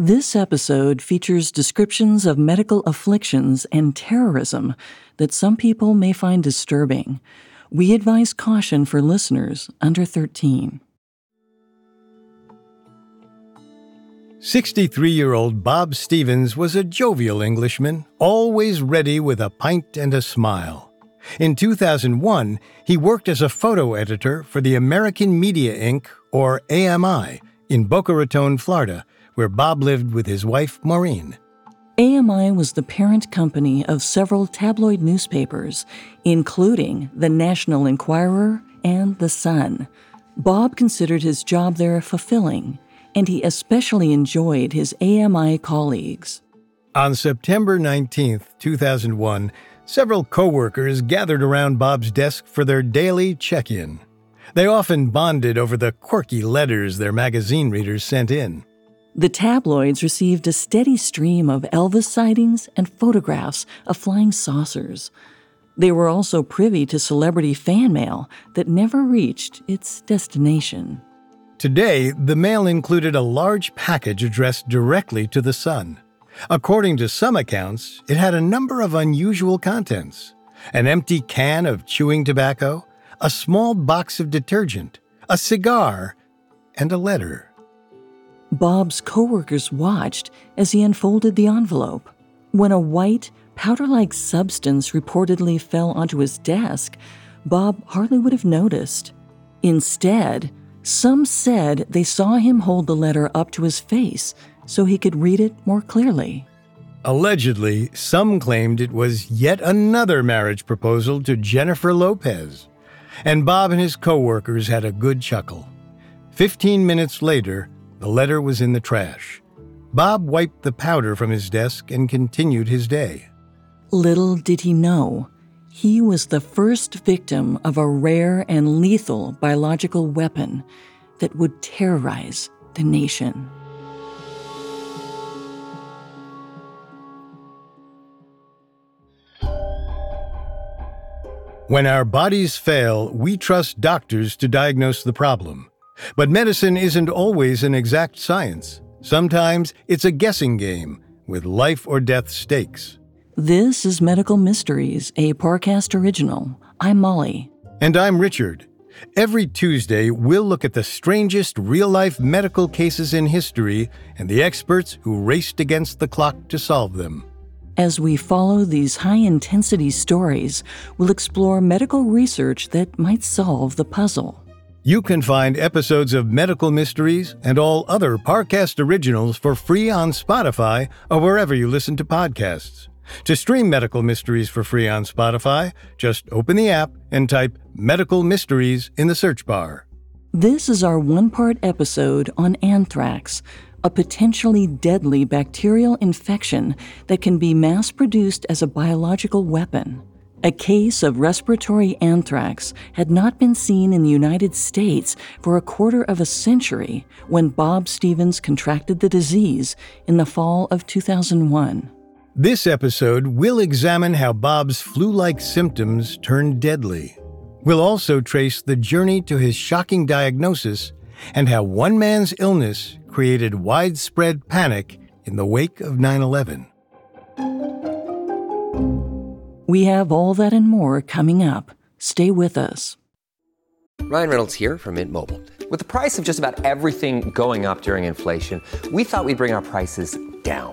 This episode features descriptions of medical afflictions and terrorism that some people may find disturbing. We advise caution for listeners under 13. 63 year old Bob Stevens was a jovial Englishman, always ready with a pint and a smile. In 2001, he worked as a photo editor for the American Media Inc., or AMI, in Boca Raton, Florida, where Bob lived with his wife, Maureen. AMI was the parent company of several tabloid newspapers, including the National Enquirer and The Sun. Bob considered his job there fulfilling, and he especially enjoyed his AMI colleagues. On September 19, 2001, several coworkers gathered around Bob's desk for their daily check in. They often bonded over the quirky letters their magazine readers sent in. The tabloids received a steady stream of Elvis sightings and photographs of flying saucers. They were also privy to celebrity fan mail that never reached its destination. Today, the mail included a large package addressed directly to the Sun. According to some accounts, it had a number of unusual contents an empty can of chewing tobacco, a small box of detergent, a cigar, and a letter. Bob's coworkers watched as he unfolded the envelope. When a white, powder like substance reportedly fell onto his desk, Bob hardly would have noticed. Instead, some said they saw him hold the letter up to his face so he could read it more clearly. Allegedly, some claimed it was yet another marriage proposal to Jennifer Lopez. And Bob and his coworkers had a good chuckle. Fifteen minutes later, the letter was in the trash. Bob wiped the powder from his desk and continued his day. Little did he know, he was the first victim of a rare and lethal biological weapon that would terrorize the nation. When our bodies fail, we trust doctors to diagnose the problem. But medicine isn't always an exact science. Sometimes it's a guessing game with life or death stakes. This is Medical Mysteries, a Parcast original. I'm Molly. And I'm Richard. Every Tuesday, we'll look at the strangest real life medical cases in history and the experts who raced against the clock to solve them. As we follow these high intensity stories, we'll explore medical research that might solve the puzzle. You can find episodes of Medical Mysteries and all other Parcast originals for free on Spotify or wherever you listen to podcasts. To stream Medical Mysteries for free on Spotify, just open the app and type Medical Mysteries in the search bar. This is our one part episode on anthrax, a potentially deadly bacterial infection that can be mass produced as a biological weapon. A case of respiratory anthrax had not been seen in the United States for a quarter of a century when Bob Stevens contracted the disease in the fall of 2001. This episode will examine how Bob's flu like symptoms turned deadly. We'll also trace the journey to his shocking diagnosis and how one man's illness created widespread panic in the wake of 9 11. We have all that and more coming up. Stay with us. Ryan Reynolds here from Mint Mobile. With the price of just about everything going up during inflation, we thought we'd bring our prices down.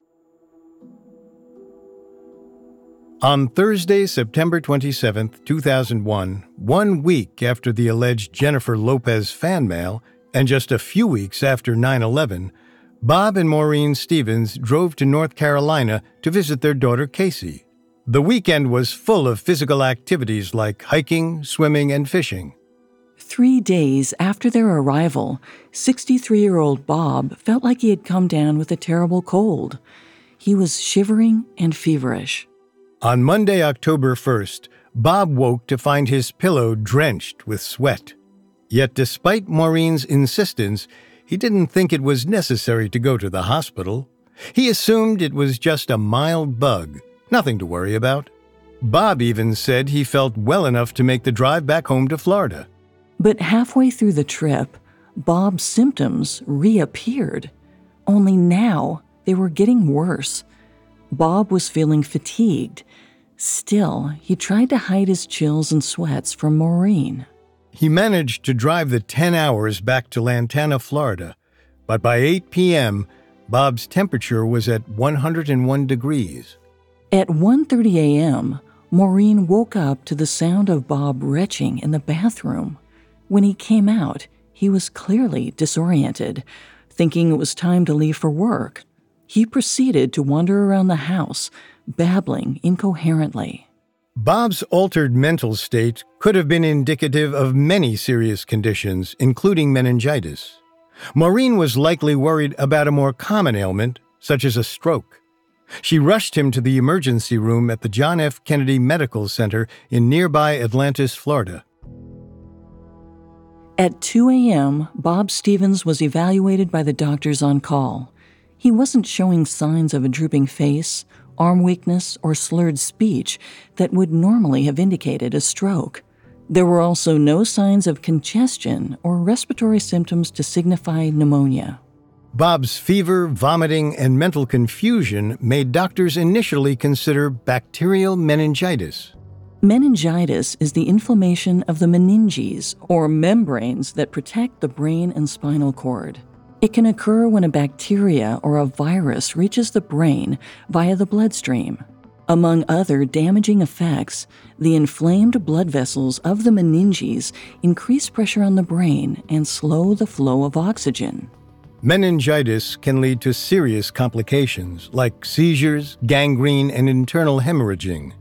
On Thursday, September 27, 2001, one week after the alleged Jennifer Lopez fan mail, and just a few weeks after 9 11, Bob and Maureen Stevens drove to North Carolina to visit their daughter Casey. The weekend was full of physical activities like hiking, swimming, and fishing. Three days after their arrival, 63 year old Bob felt like he had come down with a terrible cold. He was shivering and feverish. On Monday, October 1st, Bob woke to find his pillow drenched with sweat. Yet, despite Maureen's insistence, he didn't think it was necessary to go to the hospital. He assumed it was just a mild bug, nothing to worry about. Bob even said he felt well enough to make the drive back home to Florida. But halfway through the trip, Bob's symptoms reappeared. Only now they were getting worse. Bob was feeling fatigued. Still, he tried to hide his chills and sweats from Maureen. He managed to drive the 10 hours back to Lantana, Florida, but by 8 p.m., Bob's temperature was at 101 degrees. At 1:30 a.m., Maureen woke up to the sound of Bob retching in the bathroom. When he came out, he was clearly disoriented, thinking it was time to leave for work. He proceeded to wander around the house, babbling incoherently. Bob's altered mental state could have been indicative of many serious conditions, including meningitis. Maureen was likely worried about a more common ailment, such as a stroke. She rushed him to the emergency room at the John F. Kennedy Medical Center in nearby Atlantis, Florida. At 2 a.m., Bob Stevens was evaluated by the doctors on call. He wasn't showing signs of a drooping face, arm weakness, or slurred speech that would normally have indicated a stroke. There were also no signs of congestion or respiratory symptoms to signify pneumonia. Bob's fever, vomiting, and mental confusion made doctors initially consider bacterial meningitis. Meningitis is the inflammation of the meninges, or membranes that protect the brain and spinal cord. It can occur when a bacteria or a virus reaches the brain via the bloodstream. Among other damaging effects, the inflamed blood vessels of the meninges increase pressure on the brain and slow the flow of oxygen. Meningitis can lead to serious complications like seizures, gangrene, and internal hemorrhaging.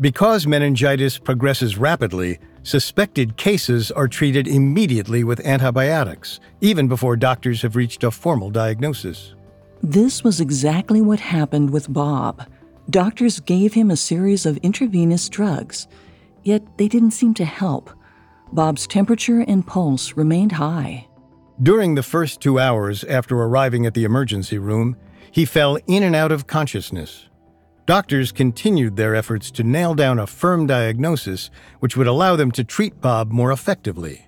Because meningitis progresses rapidly, suspected cases are treated immediately with antibiotics, even before doctors have reached a formal diagnosis. This was exactly what happened with Bob. Doctors gave him a series of intravenous drugs, yet they didn't seem to help. Bob's temperature and pulse remained high. During the first two hours after arriving at the emergency room, he fell in and out of consciousness. Doctors continued their efforts to nail down a firm diagnosis which would allow them to treat Bob more effectively.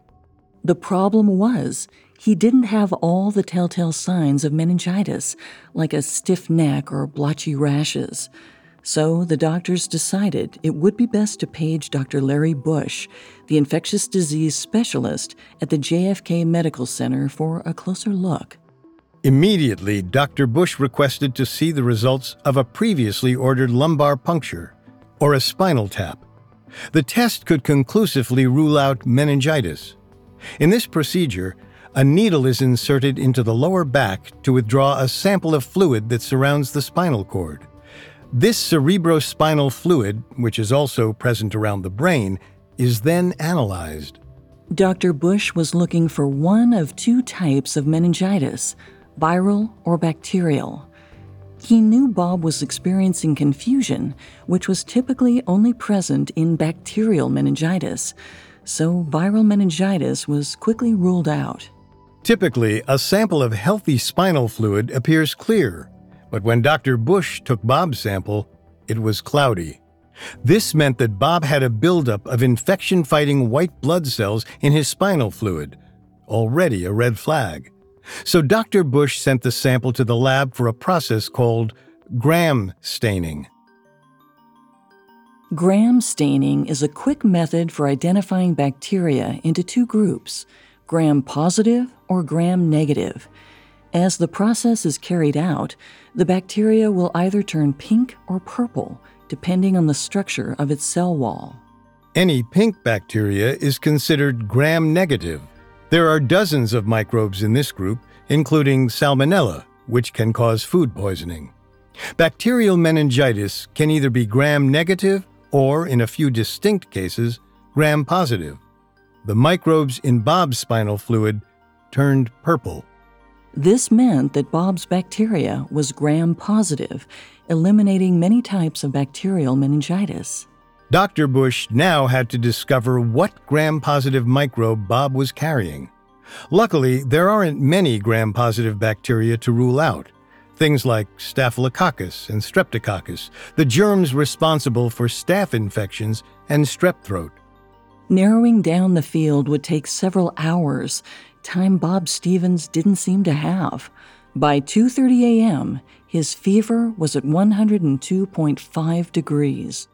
The problem was he didn't have all the telltale signs of meningitis, like a stiff neck or blotchy rashes. So the doctors decided it would be best to page Dr. Larry Bush, the infectious disease specialist at the JFK Medical Center, for a closer look. Immediately, Dr. Bush requested to see the results of a previously ordered lumbar puncture, or a spinal tap. The test could conclusively rule out meningitis. In this procedure, a needle is inserted into the lower back to withdraw a sample of fluid that surrounds the spinal cord. This cerebrospinal fluid, which is also present around the brain, is then analyzed. Dr. Bush was looking for one of two types of meningitis viral or bacterial. He knew Bob was experiencing confusion, which was typically only present in bacterial meningitis, so viral meningitis was quickly ruled out. Typically, a sample of healthy spinal fluid appears clear, but when Dr. Bush took Bob's sample, it was cloudy. This meant that Bob had a buildup of infection fighting white blood cells in his spinal fluid, already a red flag. So Dr. Bush sent the sample to the lab for a process called gram staining. Gram staining is a quick method for identifying bacteria into two groups gram positive or gram negative. As the process is carried out, the bacteria will either turn pink or purple, depending on the structure of its cell wall. Any pink bacteria is considered gram negative. There are dozens of microbes in this group, including Salmonella, which can cause food poisoning. Bacterial meningitis can either be gram negative or, in a few distinct cases, gram positive. The microbes in Bob's spinal fluid turned purple. This meant that Bob's bacteria was gram positive, eliminating many types of bacterial meningitis. Dr. Bush now had to discover what gram positive microbe Bob was carrying. Luckily, there aren't many gram positive bacteria to rule out. Things like Staphylococcus and Streptococcus, the germs responsible for staph infections and strep throat. Narrowing down the field would take several hours, time Bob Stevens didn't seem to have. By 2:30 a.m., his fever was at 102.5 degrees.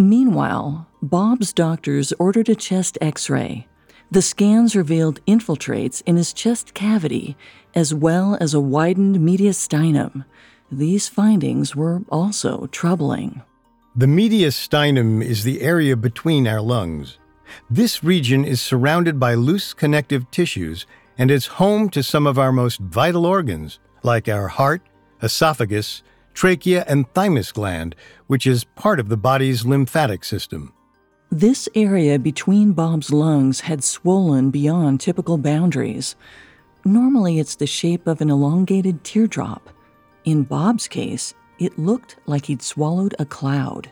Meanwhile, Bob's doctors ordered a chest x-ray. The scans revealed infiltrates in his chest cavity, as well as a widened mediastinum. These findings were also troubling. The mediastinum is the area between our lungs. This region is surrounded by loose connective tissues and is home to some of our most vital organs, like our heart, esophagus, trachea, and thymus gland, which is part of the body's lymphatic system. This area between Bob's lungs had swollen beyond typical boundaries. Normally, it's the shape of an elongated teardrop. In Bob's case, it looked like he'd swallowed a cloud.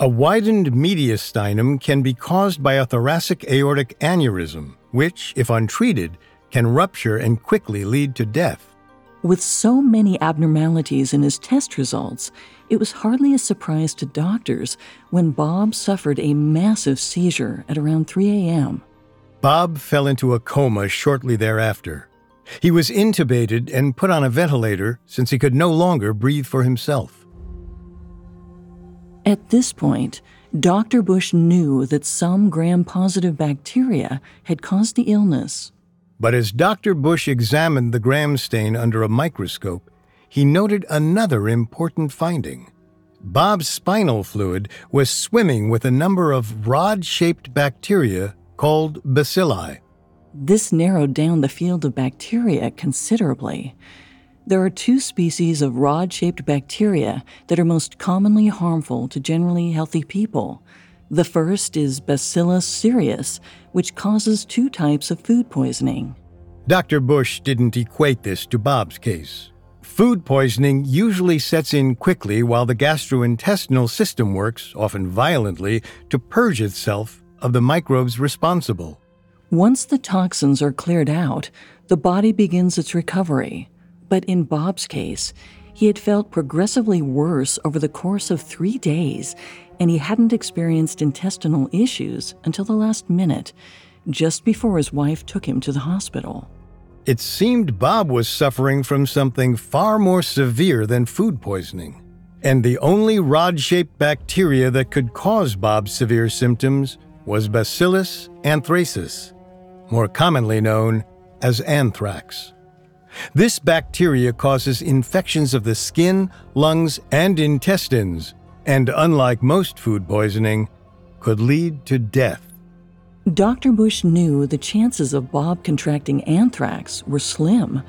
A widened mediastinum can be caused by a thoracic aortic aneurysm, which, if untreated, can rupture and quickly lead to death. With so many abnormalities in his test results, it was hardly a surprise to doctors when Bob suffered a massive seizure at around 3 a.m. Bob fell into a coma shortly thereafter. He was intubated and put on a ventilator since he could no longer breathe for himself. At this point, Dr. Bush knew that some gram positive bacteria had caused the illness. But as Dr. Bush examined the gram stain under a microscope, he noted another important finding. Bob's spinal fluid was swimming with a number of rod shaped bacteria called bacilli. This narrowed down the field of bacteria considerably. There are two species of rod shaped bacteria that are most commonly harmful to generally healthy people. The first is Bacillus cereus, which causes two types of food poisoning. Dr. Bush didn't equate this to Bob's case. Food poisoning usually sets in quickly while the gastrointestinal system works, often violently, to purge itself of the microbes responsible. Once the toxins are cleared out, the body begins its recovery. But in Bob's case, he had felt progressively worse over the course of three days, and he hadn't experienced intestinal issues until the last minute, just before his wife took him to the hospital. It seemed Bob was suffering from something far more severe than food poisoning. And the only rod shaped bacteria that could cause Bob's severe symptoms was Bacillus anthracis, more commonly known as anthrax. This bacteria causes infections of the skin, lungs, and intestines, and unlike most food poisoning, could lead to death. Dr. Bush knew the chances of Bob contracting anthrax were slim,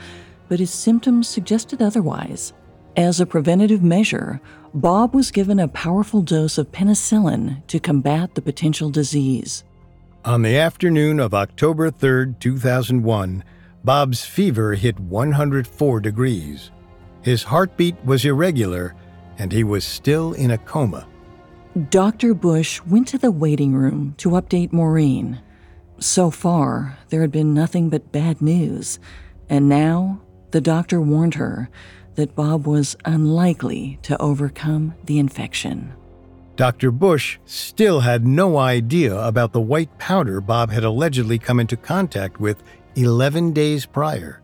but his symptoms suggested otherwise. As a preventative measure, Bob was given a powerful dose of penicillin to combat the potential disease. On the afternoon of October 3, 2001, Bob's fever hit 104 degrees. His heartbeat was irregular, and he was still in a coma. Dr. Bush went to the waiting room to update Maureen. So far, there had been nothing but bad news, and now the doctor warned her that Bob was unlikely to overcome the infection. Dr. Bush still had no idea about the white powder Bob had allegedly come into contact with 11 days prior.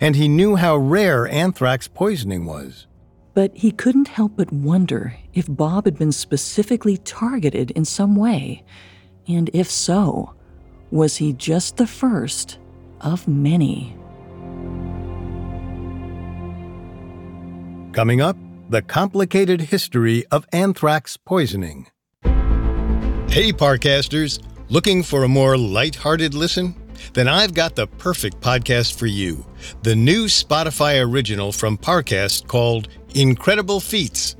And he knew how rare anthrax poisoning was. But he couldn't help but wonder if Bob had been specifically targeted in some way. And if so, was he just the first of many? Coming up, the complicated history of anthrax poisoning. Hey, Parcasters! Looking for a more light-hearted listen? Then I've got the perfect podcast for you the new Spotify original from Parcast called Incredible Feats.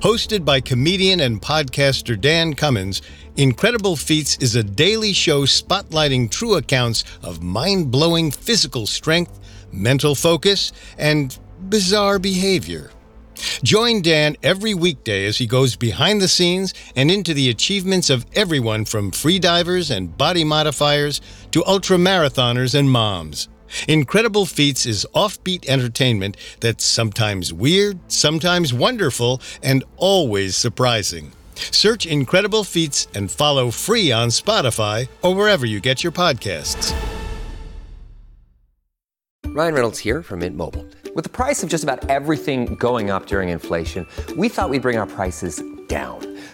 Hosted by comedian and podcaster Dan Cummins, Incredible Feats is a daily show spotlighting true accounts of mind blowing physical strength, mental focus, and bizarre behavior. Join Dan every weekday as he goes behind the scenes and into the achievements of everyone from freedivers and body modifiers to ultramarathoners and moms. Incredible Feats is offbeat entertainment that's sometimes weird, sometimes wonderful, and always surprising. Search Incredible Feats and follow free on Spotify or wherever you get your podcasts. Ryan Reynolds here from Mint Mobile. With the price of just about everything going up during inflation, we thought we'd bring our prices down.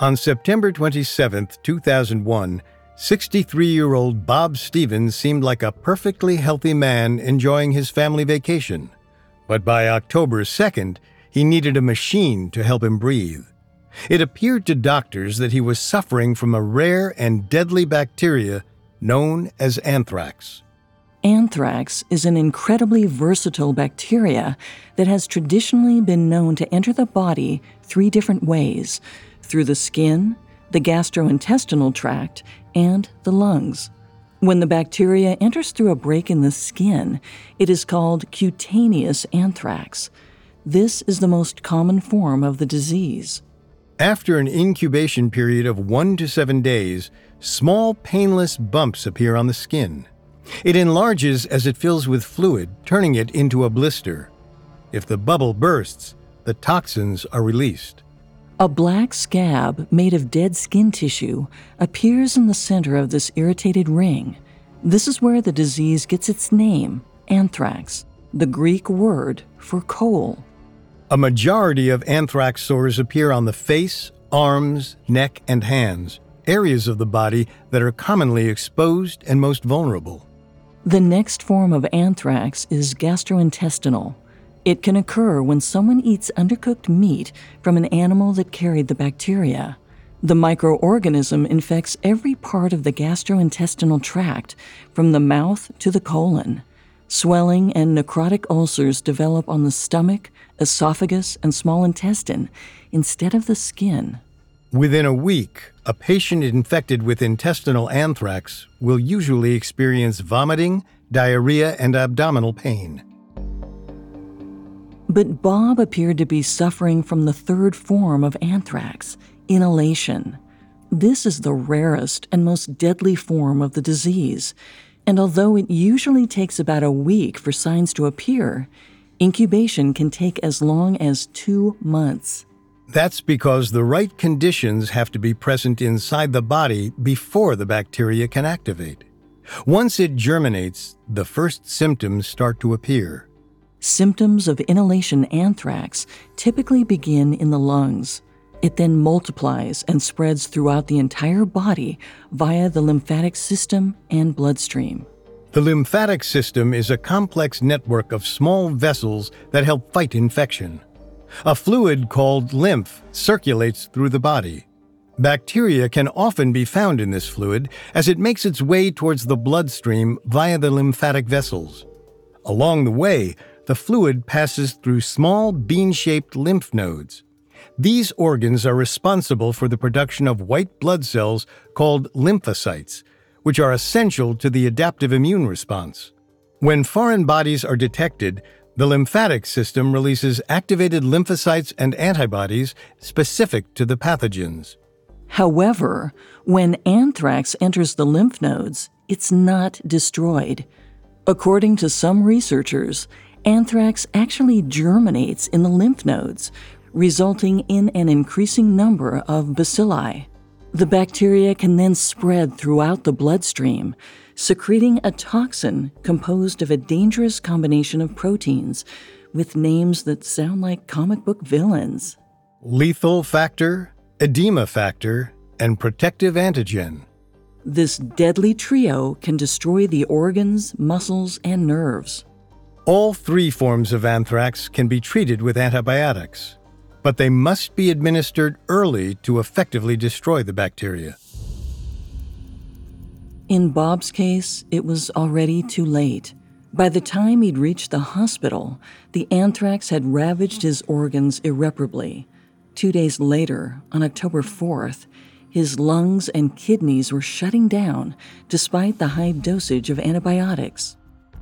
On September 27, 2001, 63 year old Bob Stevens seemed like a perfectly healthy man enjoying his family vacation. But by October 2nd, he needed a machine to help him breathe. It appeared to doctors that he was suffering from a rare and deadly bacteria known as anthrax. Anthrax is an incredibly versatile bacteria that has traditionally been known to enter the body three different ways through the skin, the gastrointestinal tract, and the lungs. When the bacteria enters through a break in the skin, it is called cutaneous anthrax. This is the most common form of the disease. After an incubation period of one to seven days, small painless bumps appear on the skin. It enlarges as it fills with fluid, turning it into a blister. If the bubble bursts, the toxins are released. A black scab made of dead skin tissue appears in the center of this irritated ring. This is where the disease gets its name, anthrax, the Greek word for coal. A majority of anthrax sores appear on the face, arms, neck, and hands, areas of the body that are commonly exposed and most vulnerable. The next form of anthrax is gastrointestinal. It can occur when someone eats undercooked meat from an animal that carried the bacteria. The microorganism infects every part of the gastrointestinal tract, from the mouth to the colon. Swelling and necrotic ulcers develop on the stomach, esophagus, and small intestine instead of the skin. Within a week, a patient infected with intestinal anthrax will usually experience vomiting, diarrhea, and abdominal pain. But Bob appeared to be suffering from the third form of anthrax, inhalation. This is the rarest and most deadly form of the disease, and although it usually takes about a week for signs to appear, incubation can take as long as two months. That's because the right conditions have to be present inside the body before the bacteria can activate. Once it germinates, the first symptoms start to appear. Symptoms of inhalation anthrax typically begin in the lungs. It then multiplies and spreads throughout the entire body via the lymphatic system and bloodstream. The lymphatic system is a complex network of small vessels that help fight infection. A fluid called lymph circulates through the body. Bacteria can often be found in this fluid as it makes its way towards the bloodstream via the lymphatic vessels. Along the way, the fluid passes through small bean shaped lymph nodes. These organs are responsible for the production of white blood cells called lymphocytes, which are essential to the adaptive immune response. When foreign bodies are detected, the lymphatic system releases activated lymphocytes and antibodies specific to the pathogens. However, when anthrax enters the lymph nodes, it's not destroyed. According to some researchers, anthrax actually germinates in the lymph nodes, resulting in an increasing number of bacilli. The bacteria can then spread throughout the bloodstream, secreting a toxin composed of a dangerous combination of proteins with names that sound like comic book villains. Lethal factor, edema factor, and protective antigen. This deadly trio can destroy the organs, muscles, and nerves. All three forms of anthrax can be treated with antibiotics, but they must be administered early to effectively destroy the bacteria. In Bob's case, it was already too late. By the time he'd reached the hospital, the anthrax had ravaged his organs irreparably. Two days later, on October 4th, his lungs and kidneys were shutting down despite the high dosage of antibiotics.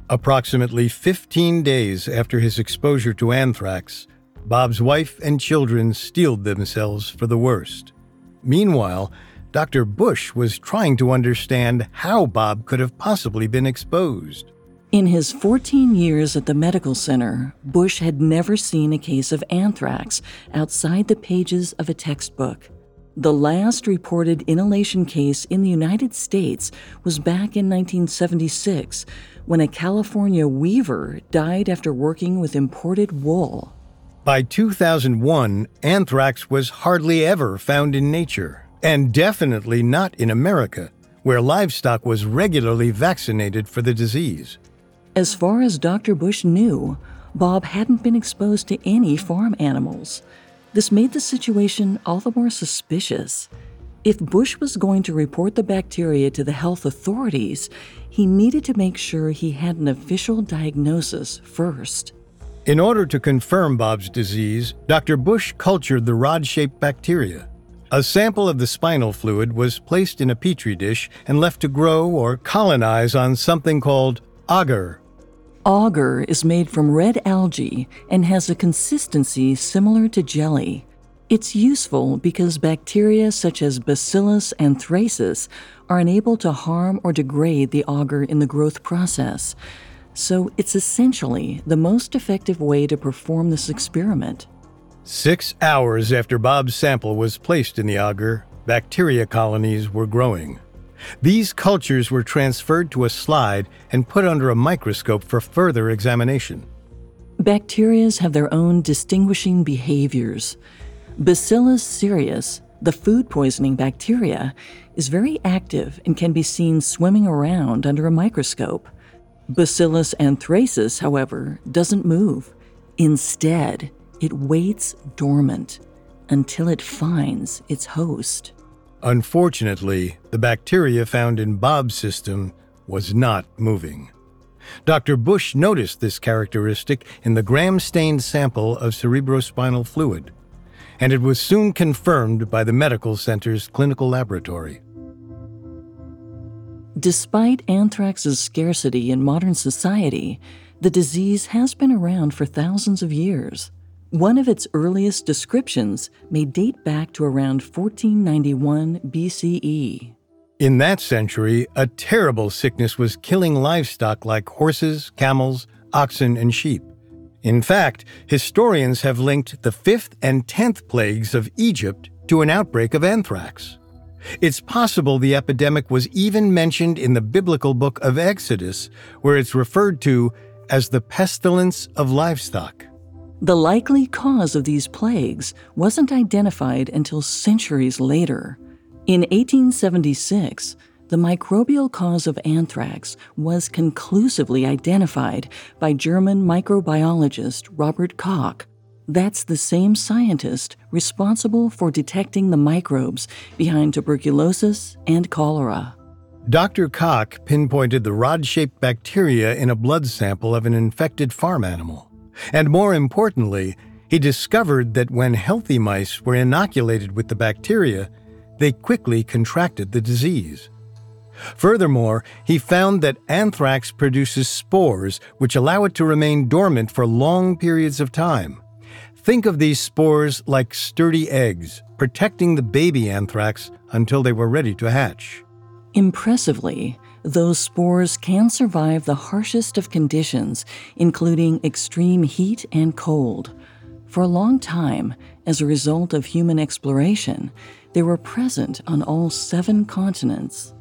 Approximately 15 days after his exposure to anthrax, Bob's wife and children steeled themselves for the worst. Meanwhile, Dr. Bush was trying to understand how Bob could have possibly been exposed. In his 14 years at the medical center, Bush had never seen a case of anthrax outside the pages of a textbook. The last reported inhalation case in the United States was back in 1976 when a California weaver died after working with imported wool. By 2001, anthrax was hardly ever found in nature, and definitely not in America, where livestock was regularly vaccinated for the disease. As far as Dr. Bush knew, Bob hadn't been exposed to any farm animals. This made the situation all the more suspicious. If Bush was going to report the bacteria to the health authorities, he needed to make sure he had an official diagnosis first. In order to confirm Bob's disease, Dr. Bush cultured the rod shaped bacteria. A sample of the spinal fluid was placed in a petri dish and left to grow or colonize on something called agar Agar is made from red algae and has a consistency similar to jelly. It's useful because bacteria such as Bacillus anthracis are unable to harm or degrade the agar in the growth process. So it's essentially the most effective way to perform this experiment. Six hours after Bob's sample was placed in the agar, bacteria colonies were growing. These cultures were transferred to a slide and put under a microscope for further examination. Bacteria have their own distinguishing behaviors. Bacillus cereus, the food poisoning bacteria, is very active and can be seen swimming around under a microscope. Bacillus anthracis, however, doesn't move. Instead, it waits dormant until it finds its host. Unfortunately, the bacteria found in Bob's system was not moving. Dr. Bush noticed this characteristic in the gram stained sample of cerebrospinal fluid, and it was soon confirmed by the medical center's clinical laboratory. Despite anthrax's scarcity in modern society, the disease has been around for thousands of years. One of its earliest descriptions may date back to around 1491 BCE. In that century, a terrible sickness was killing livestock like horses, camels, oxen, and sheep. In fact, historians have linked the fifth and tenth plagues of Egypt to an outbreak of anthrax. It's possible the epidemic was even mentioned in the biblical book of Exodus, where it's referred to as the pestilence of livestock. The likely cause of these plagues wasn't identified until centuries later. In 1876, the microbial cause of anthrax was conclusively identified by German microbiologist Robert Koch. That's the same scientist responsible for detecting the microbes behind tuberculosis and cholera. Dr. Koch pinpointed the rod shaped bacteria in a blood sample of an infected farm animal. And more importantly, he discovered that when healthy mice were inoculated with the bacteria, they quickly contracted the disease. Furthermore, he found that anthrax produces spores which allow it to remain dormant for long periods of time. Think of these spores like sturdy eggs, protecting the baby anthrax until they were ready to hatch. Impressively, those spores can survive the harshest of conditions, including extreme heat and cold. For a long time, as a result of human exploration, they were present on all seven continents.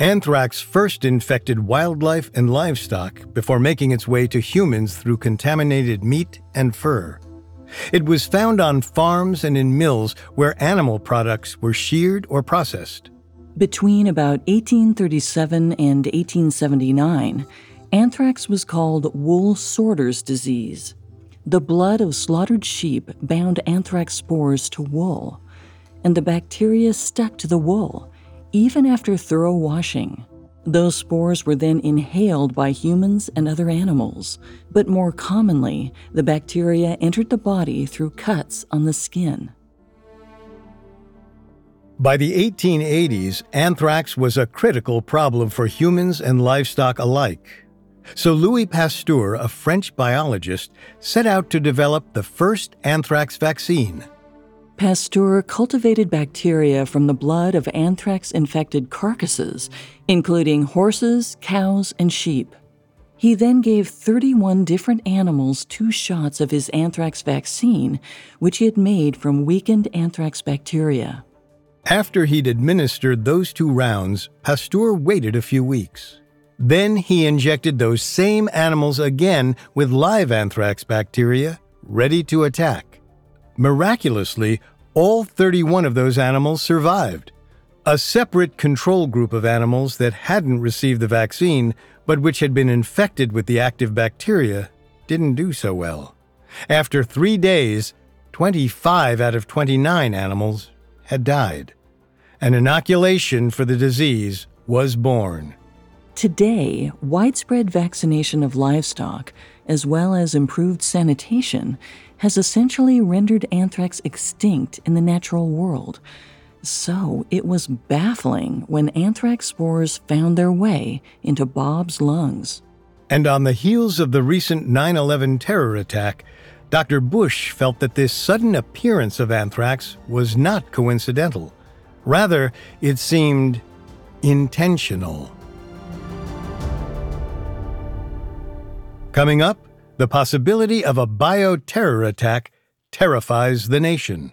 Anthrax first infected wildlife and livestock before making its way to humans through contaminated meat and fur. It was found on farms and in mills where animal products were sheared or processed. Between about 1837 and 1879, anthrax was called wool sorter's disease. The blood of slaughtered sheep bound anthrax spores to wool, and the bacteria stuck to the wool, even after thorough washing. Those spores were then inhaled by humans and other animals, but more commonly, the bacteria entered the body through cuts on the skin. By the 1880s, anthrax was a critical problem for humans and livestock alike. So Louis Pasteur, a French biologist, set out to develop the first anthrax vaccine. Pasteur cultivated bacteria from the blood of anthrax infected carcasses, including horses, cows, and sheep. He then gave 31 different animals two shots of his anthrax vaccine, which he had made from weakened anthrax bacteria. After he'd administered those two rounds, Pasteur waited a few weeks. Then he injected those same animals again with live anthrax bacteria, ready to attack. Miraculously, all 31 of those animals survived. A separate control group of animals that hadn't received the vaccine, but which had been infected with the active bacteria, didn't do so well. After three days, 25 out of 29 animals had died. An inoculation for the disease was born. Today, widespread vaccination of livestock, as well as improved sanitation, has essentially rendered anthrax extinct in the natural world. So it was baffling when anthrax spores found their way into Bob's lungs. And on the heels of the recent 9 11 terror attack, Dr. Bush felt that this sudden appearance of anthrax was not coincidental. Rather, it seemed intentional. Coming up, the possibility of a bioterror attack terrifies the nation.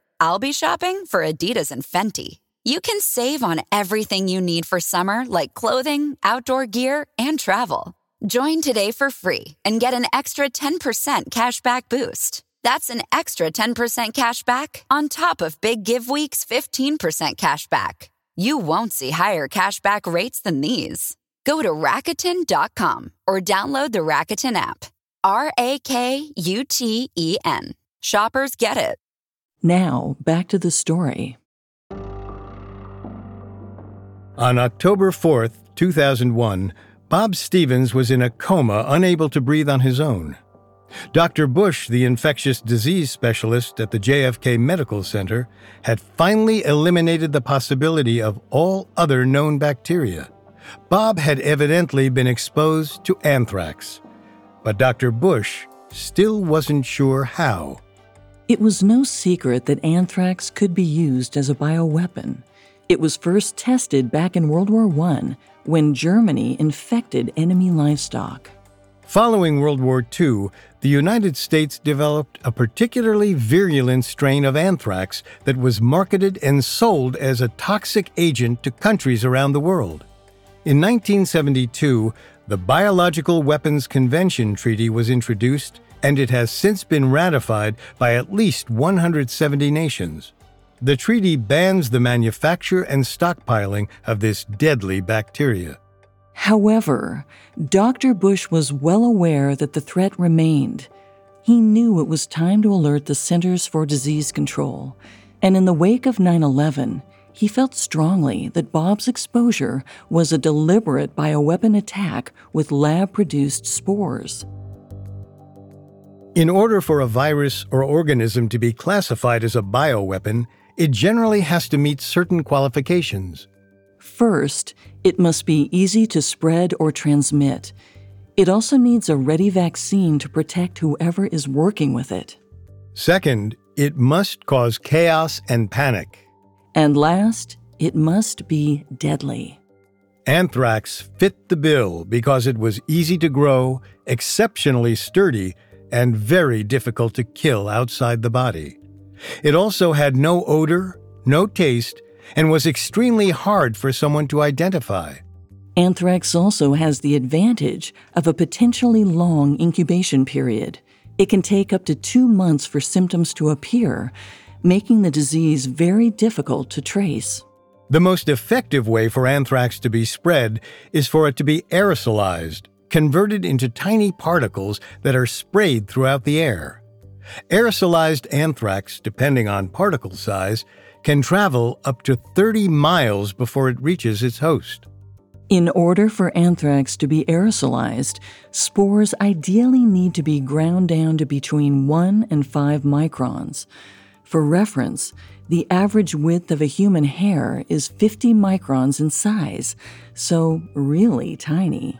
I'll be shopping for Adidas and Fenty. You can save on everything you need for summer, like clothing, outdoor gear, and travel. Join today for free and get an extra 10% cashback boost. That's an extra 10% cash back on top of Big Give Week's 15% cash back. You won't see higher cashback rates than these. Go to Rakuten.com or download the Rakuten app. R A K U T E N. Shoppers get it. Now, back to the story. On October 4th, 2001, Bob Stevens was in a coma, unable to breathe on his own. Dr. Bush, the infectious disease specialist at the JFK Medical Center, had finally eliminated the possibility of all other known bacteria. Bob had evidently been exposed to anthrax. But Dr. Bush still wasn't sure how. It was no secret that anthrax could be used as a bioweapon. It was first tested back in World War I when Germany infected enemy livestock. Following World War II, the United States developed a particularly virulent strain of anthrax that was marketed and sold as a toxic agent to countries around the world. In 1972, the Biological Weapons Convention Treaty was introduced, and it has since been ratified by at least 170 nations. The treaty bans the manufacture and stockpiling of this deadly bacteria. However, Dr. Bush was well aware that the threat remained. He knew it was time to alert the Centers for Disease Control, and in the wake of 9 11, he felt strongly that Bob's exposure was a deliberate bioweapon attack with lab produced spores. In order for a virus or organism to be classified as a bioweapon, it generally has to meet certain qualifications. First, it must be easy to spread or transmit. It also needs a ready vaccine to protect whoever is working with it. Second, it must cause chaos and panic. And last, it must be deadly. Anthrax fit the bill because it was easy to grow, exceptionally sturdy, and very difficult to kill outside the body. It also had no odor, no taste, and was extremely hard for someone to identify. Anthrax also has the advantage of a potentially long incubation period. It can take up to two months for symptoms to appear, making the disease very difficult to trace. The most effective way for anthrax to be spread is for it to be aerosolized, converted into tiny particles that are sprayed throughout the air. Aerosolized anthrax, depending on particle size, can travel up to 30 miles before it reaches its host. In order for anthrax to be aerosolized, spores ideally need to be ground down to between 1 and 5 microns. For reference, the average width of a human hair is 50 microns in size, so really tiny.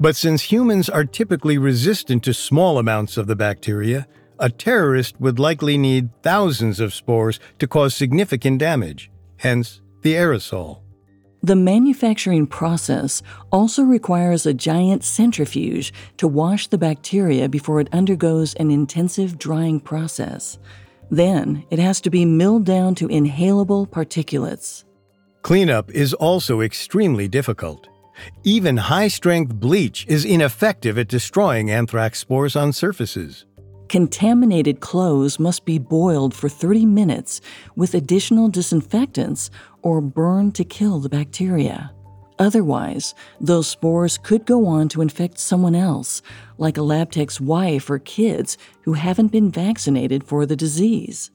But since humans are typically resistant to small amounts of the bacteria, a terrorist would likely need thousands of spores to cause significant damage, hence the aerosol. The manufacturing process also requires a giant centrifuge to wash the bacteria before it undergoes an intensive drying process. Then it has to be milled down to inhalable particulates. Cleanup is also extremely difficult. Even high strength bleach is ineffective at destroying anthrax spores on surfaces. Contaminated clothes must be boiled for 30 minutes with additional disinfectants or burned to kill the bacteria. Otherwise, those spores could go on to infect someone else, like a lab tech's wife or kids who haven't been vaccinated for the disease.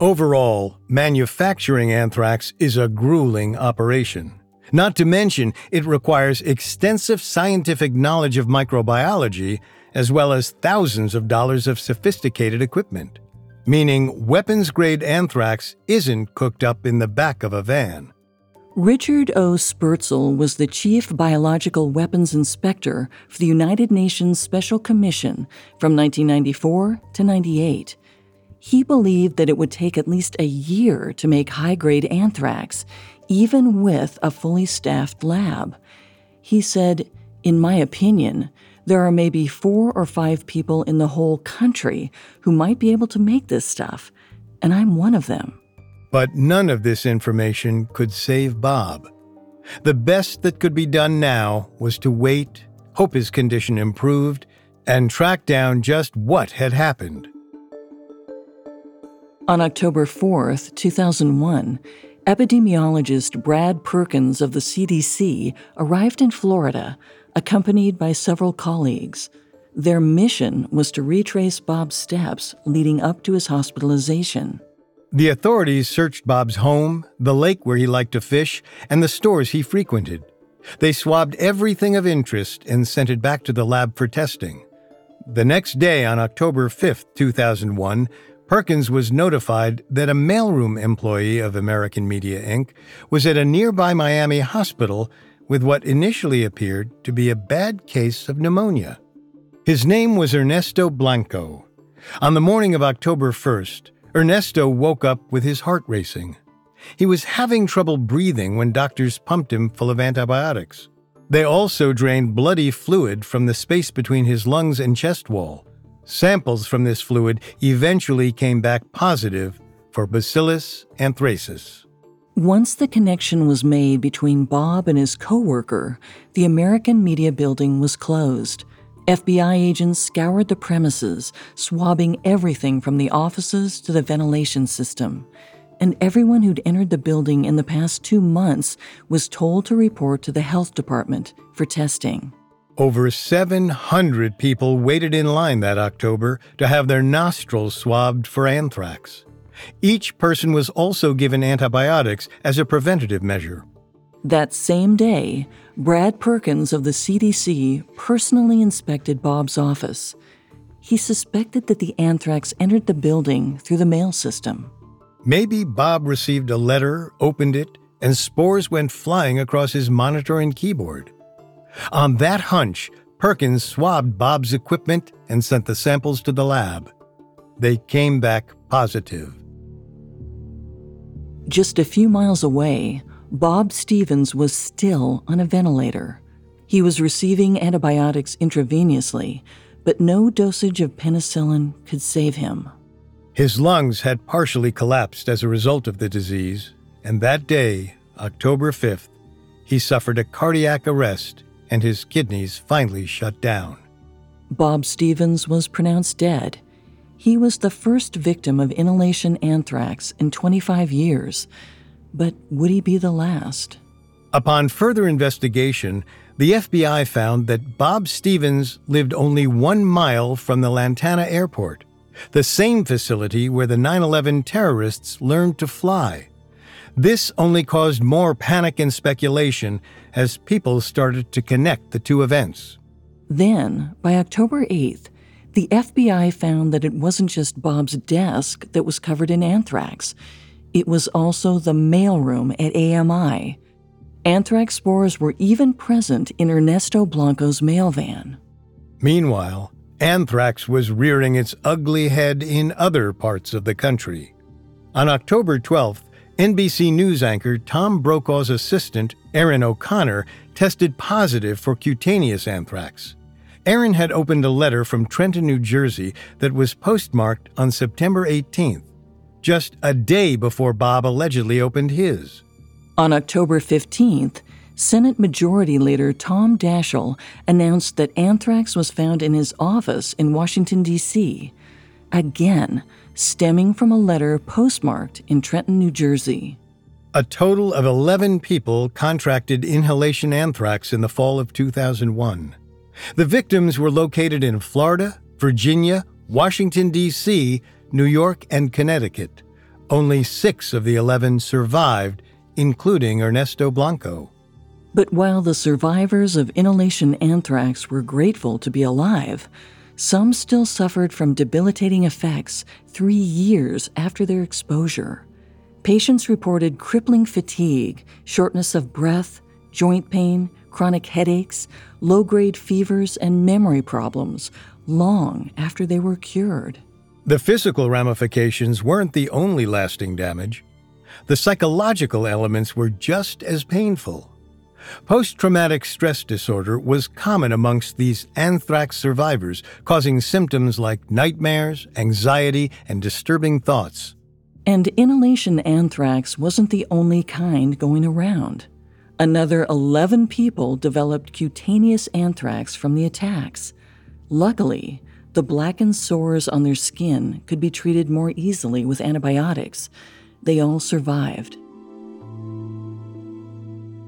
Overall, manufacturing anthrax is a grueling operation. Not to mention, it requires extensive scientific knowledge of microbiology as well as thousands of dollars of sophisticated equipment, meaning weapons grade anthrax isn't cooked up in the back of a van. Richard O. Spertzel was the chief biological weapons inspector for the United Nations Special Commission from 1994 to 98. He believed that it would take at least a year to make high grade anthrax, even with a fully staffed lab. He said, In my opinion, there are maybe four or five people in the whole country who might be able to make this stuff, and I'm one of them. But none of this information could save Bob. The best that could be done now was to wait, hope his condition improved, and track down just what had happened. On October 4th, 2001, epidemiologist Brad Perkins of the CDC arrived in Florida accompanied by several colleagues. Their mission was to retrace Bob's steps leading up to his hospitalization. The authorities searched Bob's home, the lake where he liked to fish, and the stores he frequented. They swabbed everything of interest and sent it back to the lab for testing. The next day, on October 5, 2001, Perkins was notified that a mailroom employee of American Media Inc. was at a nearby Miami hospital with what initially appeared to be a bad case of pneumonia. His name was Ernesto Blanco. On the morning of October 1st, Ernesto woke up with his heart racing. He was having trouble breathing when doctors pumped him full of antibiotics. They also drained bloody fluid from the space between his lungs and chest wall. Samples from this fluid eventually came back positive for Bacillus anthracis. Once the connection was made between Bob and his coworker, the American Media Building was closed. FBI agents scoured the premises, swabbing everything from the offices to the ventilation system. And everyone who'd entered the building in the past two months was told to report to the health department for testing. Over 700 people waited in line that October to have their nostrils swabbed for anthrax. Each person was also given antibiotics as a preventative measure. That same day, Brad Perkins of the CDC personally inspected Bob's office. He suspected that the anthrax entered the building through the mail system. Maybe Bob received a letter, opened it, and spores went flying across his monitor and keyboard. On that hunch, Perkins swabbed Bob's equipment and sent the samples to the lab. They came back positive. Just a few miles away, Bob Stevens was still on a ventilator. He was receiving antibiotics intravenously, but no dosage of penicillin could save him. His lungs had partially collapsed as a result of the disease, and that day, October 5th, he suffered a cardiac arrest and his kidneys finally shut down. Bob Stevens was pronounced dead. He was the first victim of inhalation anthrax in 25 years, but would he be the last? Upon further investigation, the FBI found that Bob Stevens lived only one mile from the Lantana airport, the same facility where the 9 11 terrorists learned to fly. This only caused more panic and speculation as people started to connect the two events. Then, by October 8th, the FBI found that it wasn't just Bob's desk that was covered in anthrax. It was also the mailroom at AMI. Anthrax spores were even present in Ernesto Blanco's mail van. Meanwhile, anthrax was rearing its ugly head in other parts of the country. On October 12th, NBC News anchor Tom Brokaw's assistant, Erin O'Connor, tested positive for cutaneous anthrax. Erin had opened a letter from Trenton, New Jersey that was postmarked on September 18th just a day before Bob allegedly opened his. On October 15th, Senate Majority Leader Tom Daschle announced that anthrax was found in his office in Washington, D.C., again, stemming from a letter postmarked in Trenton, New Jersey. A total of 11 people contracted inhalation anthrax in the fall of 2001. The victims were located in Florida, Virginia, Washington, D.C., New York, and Connecticut. Only six of the 11 survived, including Ernesto Blanco. But while the survivors of inhalation anthrax were grateful to be alive, some still suffered from debilitating effects three years after their exposure. Patients reported crippling fatigue, shortness of breath, joint pain, chronic headaches, low grade fevers, and memory problems long after they were cured. The physical ramifications weren't the only lasting damage. The psychological elements were just as painful. Post traumatic stress disorder was common amongst these anthrax survivors, causing symptoms like nightmares, anxiety, and disturbing thoughts. And inhalation anthrax wasn't the only kind going around. Another 11 people developed cutaneous anthrax from the attacks. Luckily, the blackened sores on their skin could be treated more easily with antibiotics. They all survived.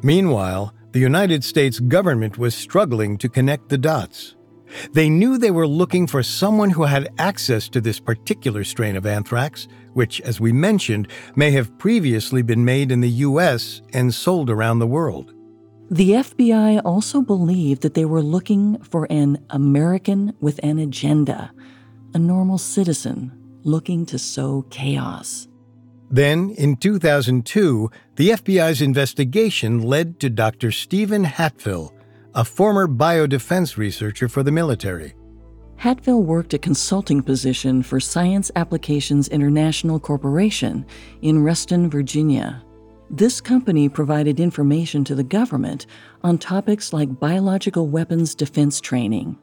Meanwhile, the United States government was struggling to connect the dots. They knew they were looking for someone who had access to this particular strain of anthrax, which, as we mentioned, may have previously been made in the U.S. and sold around the world. The FBI also believed that they were looking for an American with an agenda, a normal citizen looking to sow chaos. Then, in 2002, the FBI's investigation led to Dr. Stephen Hatfill, a former biodefense researcher for the military. Hatfill worked a consulting position for Science Applications International Corporation in Reston, Virginia. This company provided information to the government on topics like biological weapons defense training.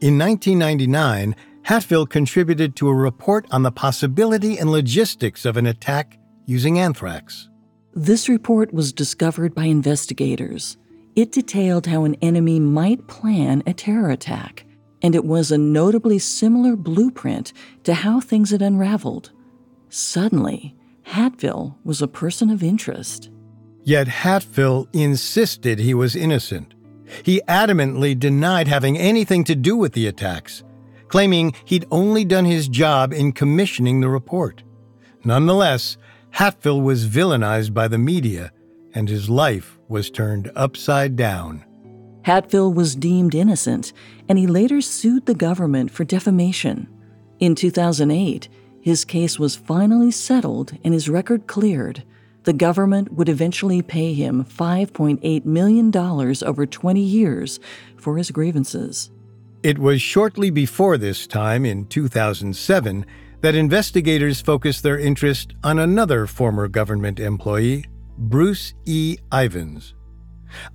In 1999, Hatfill contributed to a report on the possibility and logistics of an attack using anthrax. This report was discovered by investigators. It detailed how an enemy might plan a terror attack, and it was a notably similar blueprint to how things had unraveled. Suddenly, Hatfill was a person of interest. Yet Hatfill insisted he was innocent. He adamantly denied having anything to do with the attacks, claiming he'd only done his job in commissioning the report. Nonetheless, Hatfill was villainized by the media, and his life was turned upside down. Hatfill was deemed innocent, and he later sued the government for defamation. In 2008, his case was finally settled and his record cleared. The government would eventually pay him $5.8 million over 20 years for his grievances. It was shortly before this time, in 2007, that investigators focused their interest on another former government employee, Bruce E. Ivins.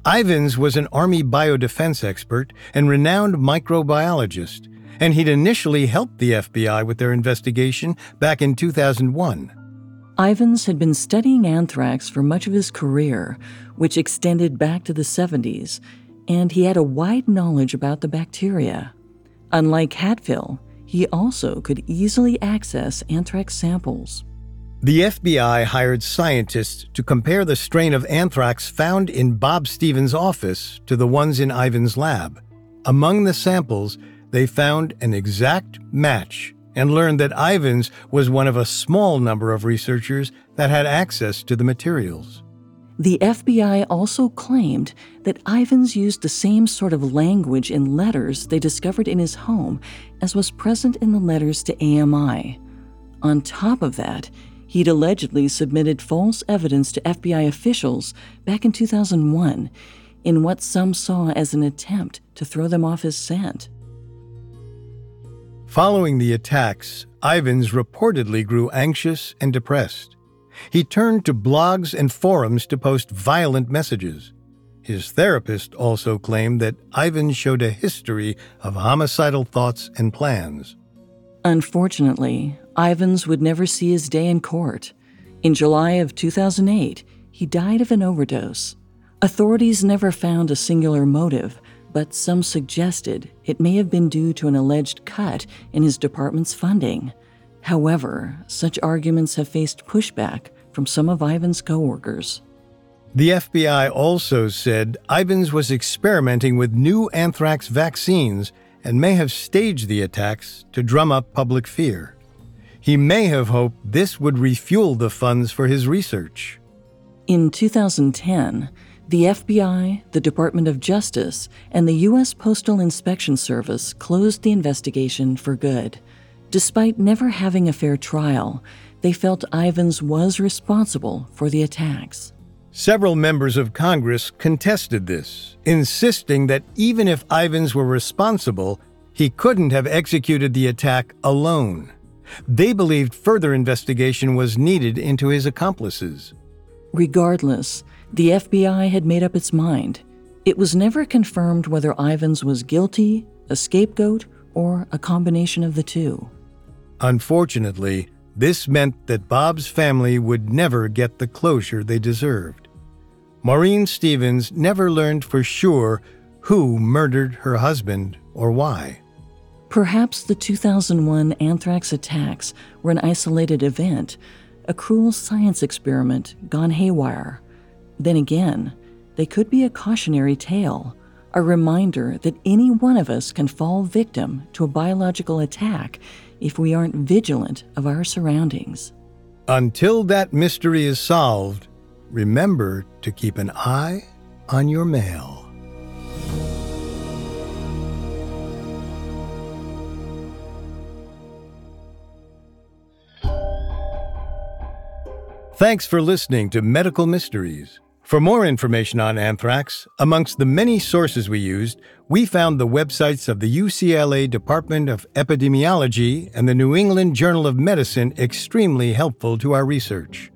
Ivins was an Army biodefense expert and renowned microbiologist, and he'd initially helped the FBI with their investigation back in 2001. Ivins had been studying anthrax for much of his career, which extended back to the 70s, and he had a wide knowledge about the bacteria. Unlike Hatfill, he also could easily access anthrax samples. The FBI hired scientists to compare the strain of anthrax found in Bob Stevens' office to the ones in Ivins' lab. Among the samples, they found an exact match and learned that Ivins was one of a small number of researchers that had access to the materials. The FBI also claimed that Ivins used the same sort of language in letters they discovered in his home as was present in the letters to AMI. On top of that, he'd allegedly submitted false evidence to FBI officials back in 2001 in what some saw as an attempt to throw them off his scent. Following the attacks, Ivins reportedly grew anxious and depressed. He turned to blogs and forums to post violent messages. His therapist also claimed that Ivins showed a history of homicidal thoughts and plans. Unfortunately, Ivins would never see his day in court. In July of 2008, he died of an overdose. Authorities never found a singular motive, but some suggested it may have been due to an alleged cut in his department's funding. However, such arguments have faced pushback from some of Ivins' coworkers. The FBI also said Ivins was experimenting with new anthrax vaccines and may have staged the attacks to drum up public fear. He may have hoped this would refuel the funds for his research. In 2010, the FBI, the Department of Justice, and the U.S. Postal Inspection Service closed the investigation for good. Despite never having a fair trial, they felt Ivins was responsible for the attacks. Several members of Congress contested this, insisting that even if Ivins were responsible, he couldn't have executed the attack alone. They believed further investigation was needed into his accomplices. Regardless, the FBI had made up its mind. It was never confirmed whether Ivins was guilty, a scapegoat, or a combination of the two. Unfortunately, this meant that Bob's family would never get the closure they deserved. Maureen Stevens never learned for sure who murdered her husband or why. Perhaps the 2001 anthrax attacks were an isolated event, a cruel science experiment gone haywire. Then again, they could be a cautionary tale, a reminder that any one of us can fall victim to a biological attack if we aren't vigilant of our surroundings. Until that mystery is solved, remember to keep an eye on your mail. Thanks for listening to Medical Mysteries. For more information on anthrax, amongst the many sources we used, we found the websites of the UCLA Department of Epidemiology and the New England Journal of Medicine extremely helpful to our research.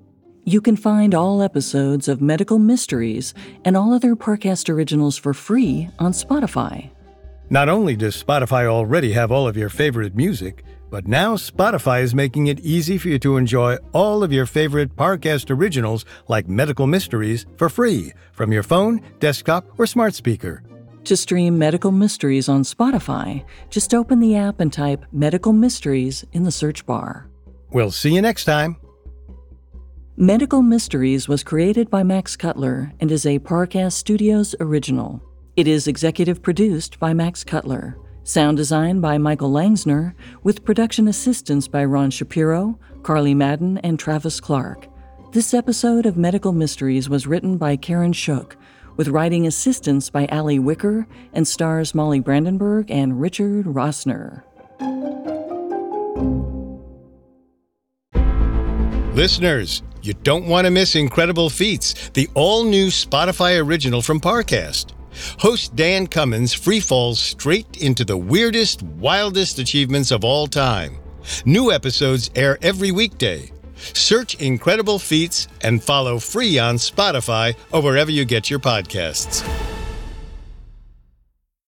You can find all episodes of Medical Mysteries and all other Parcast originals for free on Spotify. Not only does Spotify already have all of your favorite music, but now Spotify is making it easy for you to enjoy all of your favorite Parcast originals like Medical Mysteries for free from your phone, desktop, or smart speaker. To stream Medical Mysteries on Spotify, just open the app and type Medical Mysteries in the search bar. We'll see you next time. Medical Mysteries was created by Max Cutler and is a Parcast Studios original. It is executive produced by Max Cutler. Sound design by Michael Langsner, with production assistance by Ron Shapiro, Carly Madden, and Travis Clark. This episode of Medical Mysteries was written by Karen Shook, with writing assistance by Ali Wicker and stars Molly Brandenburg and Richard Rossner. Listeners, you don't want to miss Incredible Feats, the all new Spotify original from Parcast. Host Dan Cummins free falls straight into the weirdest, wildest achievements of all time. New episodes air every weekday. Search Incredible Feats and follow free on Spotify or wherever you get your podcasts.